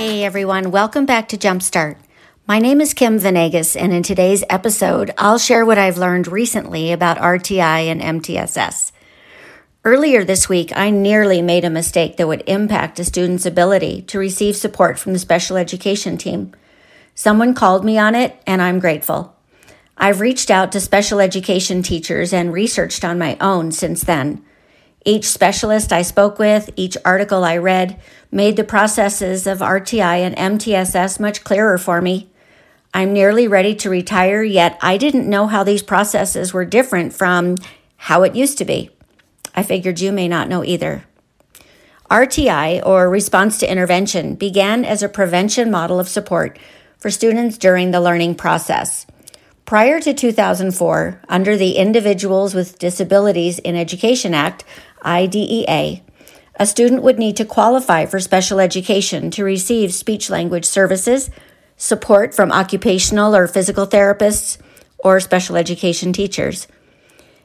Hey everyone, welcome back to Jumpstart. My name is Kim Venegas, and in today's episode, I'll share what I've learned recently about RTI and MTSS. Earlier this week, I nearly made a mistake that would impact a student's ability to receive support from the special education team. Someone called me on it, and I'm grateful. I've reached out to special education teachers and researched on my own since then. Each specialist I spoke with, each article I read, made the processes of RTI and MTSS much clearer for me. I'm nearly ready to retire, yet I didn't know how these processes were different from how it used to be. I figured you may not know either. RTI, or Response to Intervention, began as a prevention model of support for students during the learning process. Prior to 2004, under the Individuals with Disabilities in Education Act, IDEA, a student would need to qualify for special education to receive speech language services, support from occupational or physical therapists, or special education teachers.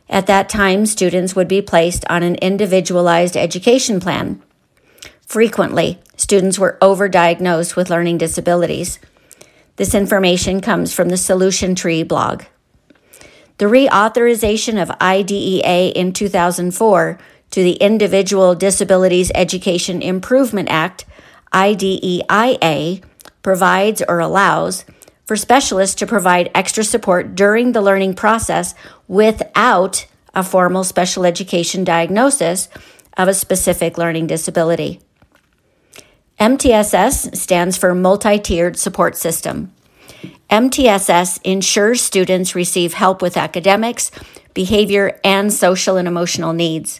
At that time, students would be placed on an individualized education plan. Frequently, students were overdiagnosed with learning disabilities. This information comes from the Solution Tree blog. The reauthorization of IDEA in 2004 to the Individual Disabilities Education Improvement Act, IDEIA, provides or allows for specialists to provide extra support during the learning process without a formal special education diagnosis of a specific learning disability. MTSS stands for Multi Tiered Support System. MTSS ensures students receive help with academics, behavior, and social and emotional needs.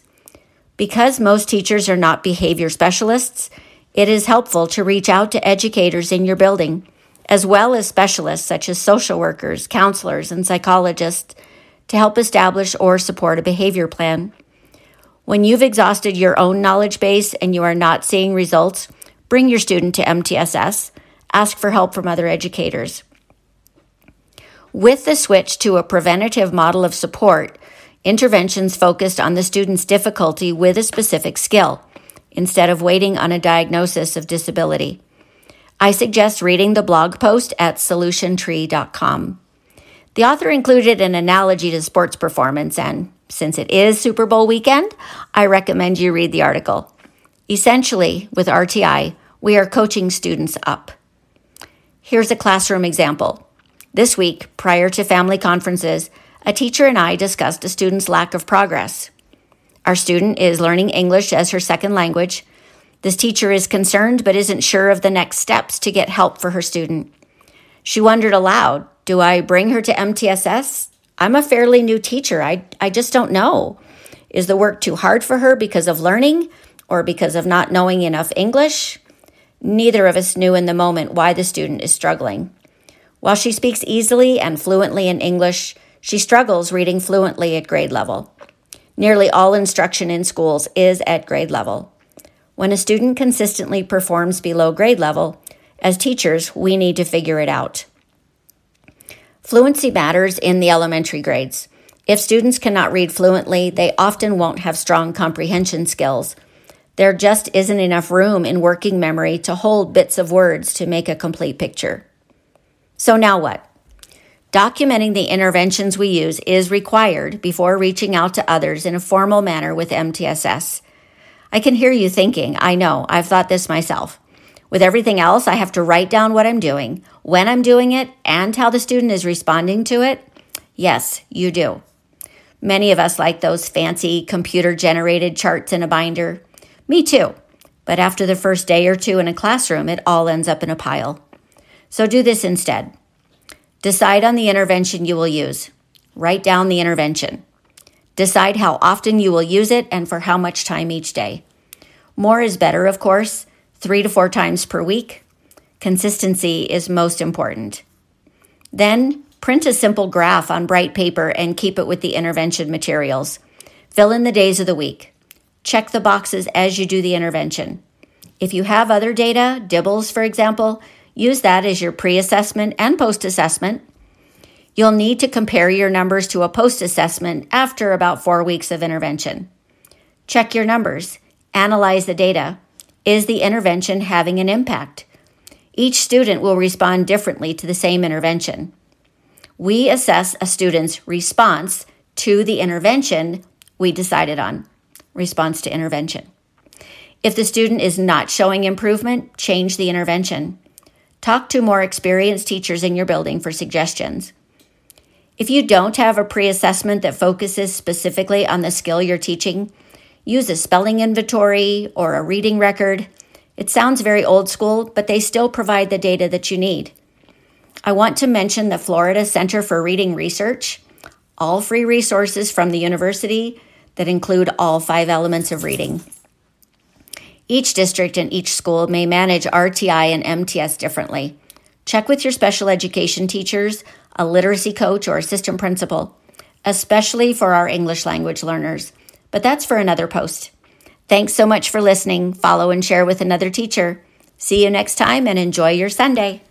Because most teachers are not behavior specialists, it is helpful to reach out to educators in your building, as well as specialists such as social workers, counselors, and psychologists to help establish or support a behavior plan. When you've exhausted your own knowledge base and you are not seeing results, bring your student to MTSS. Ask for help from other educators. With the switch to a preventative model of support, interventions focused on the student's difficulty with a specific skill instead of waiting on a diagnosis of disability. I suggest reading the blog post at solutiontree.com. The author included an analogy to sports performance, and since it is Super Bowl weekend, I recommend you read the article. Essentially, with RTI, we are coaching students up. Here's a classroom example. This week, prior to family conferences, a teacher and I discussed a student's lack of progress. Our student is learning English as her second language. This teacher is concerned but isn't sure of the next steps to get help for her student. She wondered aloud Do I bring her to MTSS? I'm a fairly new teacher. I, I just don't know. Is the work too hard for her because of learning or because of not knowing enough English? Neither of us knew in the moment why the student is struggling. While she speaks easily and fluently in English, she struggles reading fluently at grade level. Nearly all instruction in schools is at grade level. When a student consistently performs below grade level, as teachers, we need to figure it out. Fluency matters in the elementary grades. If students cannot read fluently, they often won't have strong comprehension skills. There just isn't enough room in working memory to hold bits of words to make a complete picture. So now what? Documenting the interventions we use is required before reaching out to others in a formal manner with MTSS. I can hear you thinking, I know, I've thought this myself. With everything else, I have to write down what I'm doing, when I'm doing it, and how the student is responding to it. Yes, you do. Many of us like those fancy computer generated charts in a binder. Me too. But after the first day or two in a classroom, it all ends up in a pile. So do this instead. Decide on the intervention you will use. Write down the intervention. Decide how often you will use it and for how much time each day. More is better, of course, three to four times per week. Consistency is most important. Then, print a simple graph on bright paper and keep it with the intervention materials. Fill in the days of the week. Check the boxes as you do the intervention. If you have other data, DIBELS, for example, Use that as your pre assessment and post assessment. You'll need to compare your numbers to a post assessment after about four weeks of intervention. Check your numbers, analyze the data. Is the intervention having an impact? Each student will respond differently to the same intervention. We assess a student's response to the intervention we decided on. Response to intervention. If the student is not showing improvement, change the intervention. Talk to more experienced teachers in your building for suggestions. If you don't have a pre assessment that focuses specifically on the skill you're teaching, use a spelling inventory or a reading record. It sounds very old school, but they still provide the data that you need. I want to mention the Florida Center for Reading Research, all free resources from the university that include all five elements of reading. Each district and each school may manage RTI and MTS differently. Check with your special education teachers a literacy coach, or assistant principal, especially for our English language learners. But that's for another post. Thanks so much for listening. Follow and share with another teacher. See you next time and enjoy your Sunday.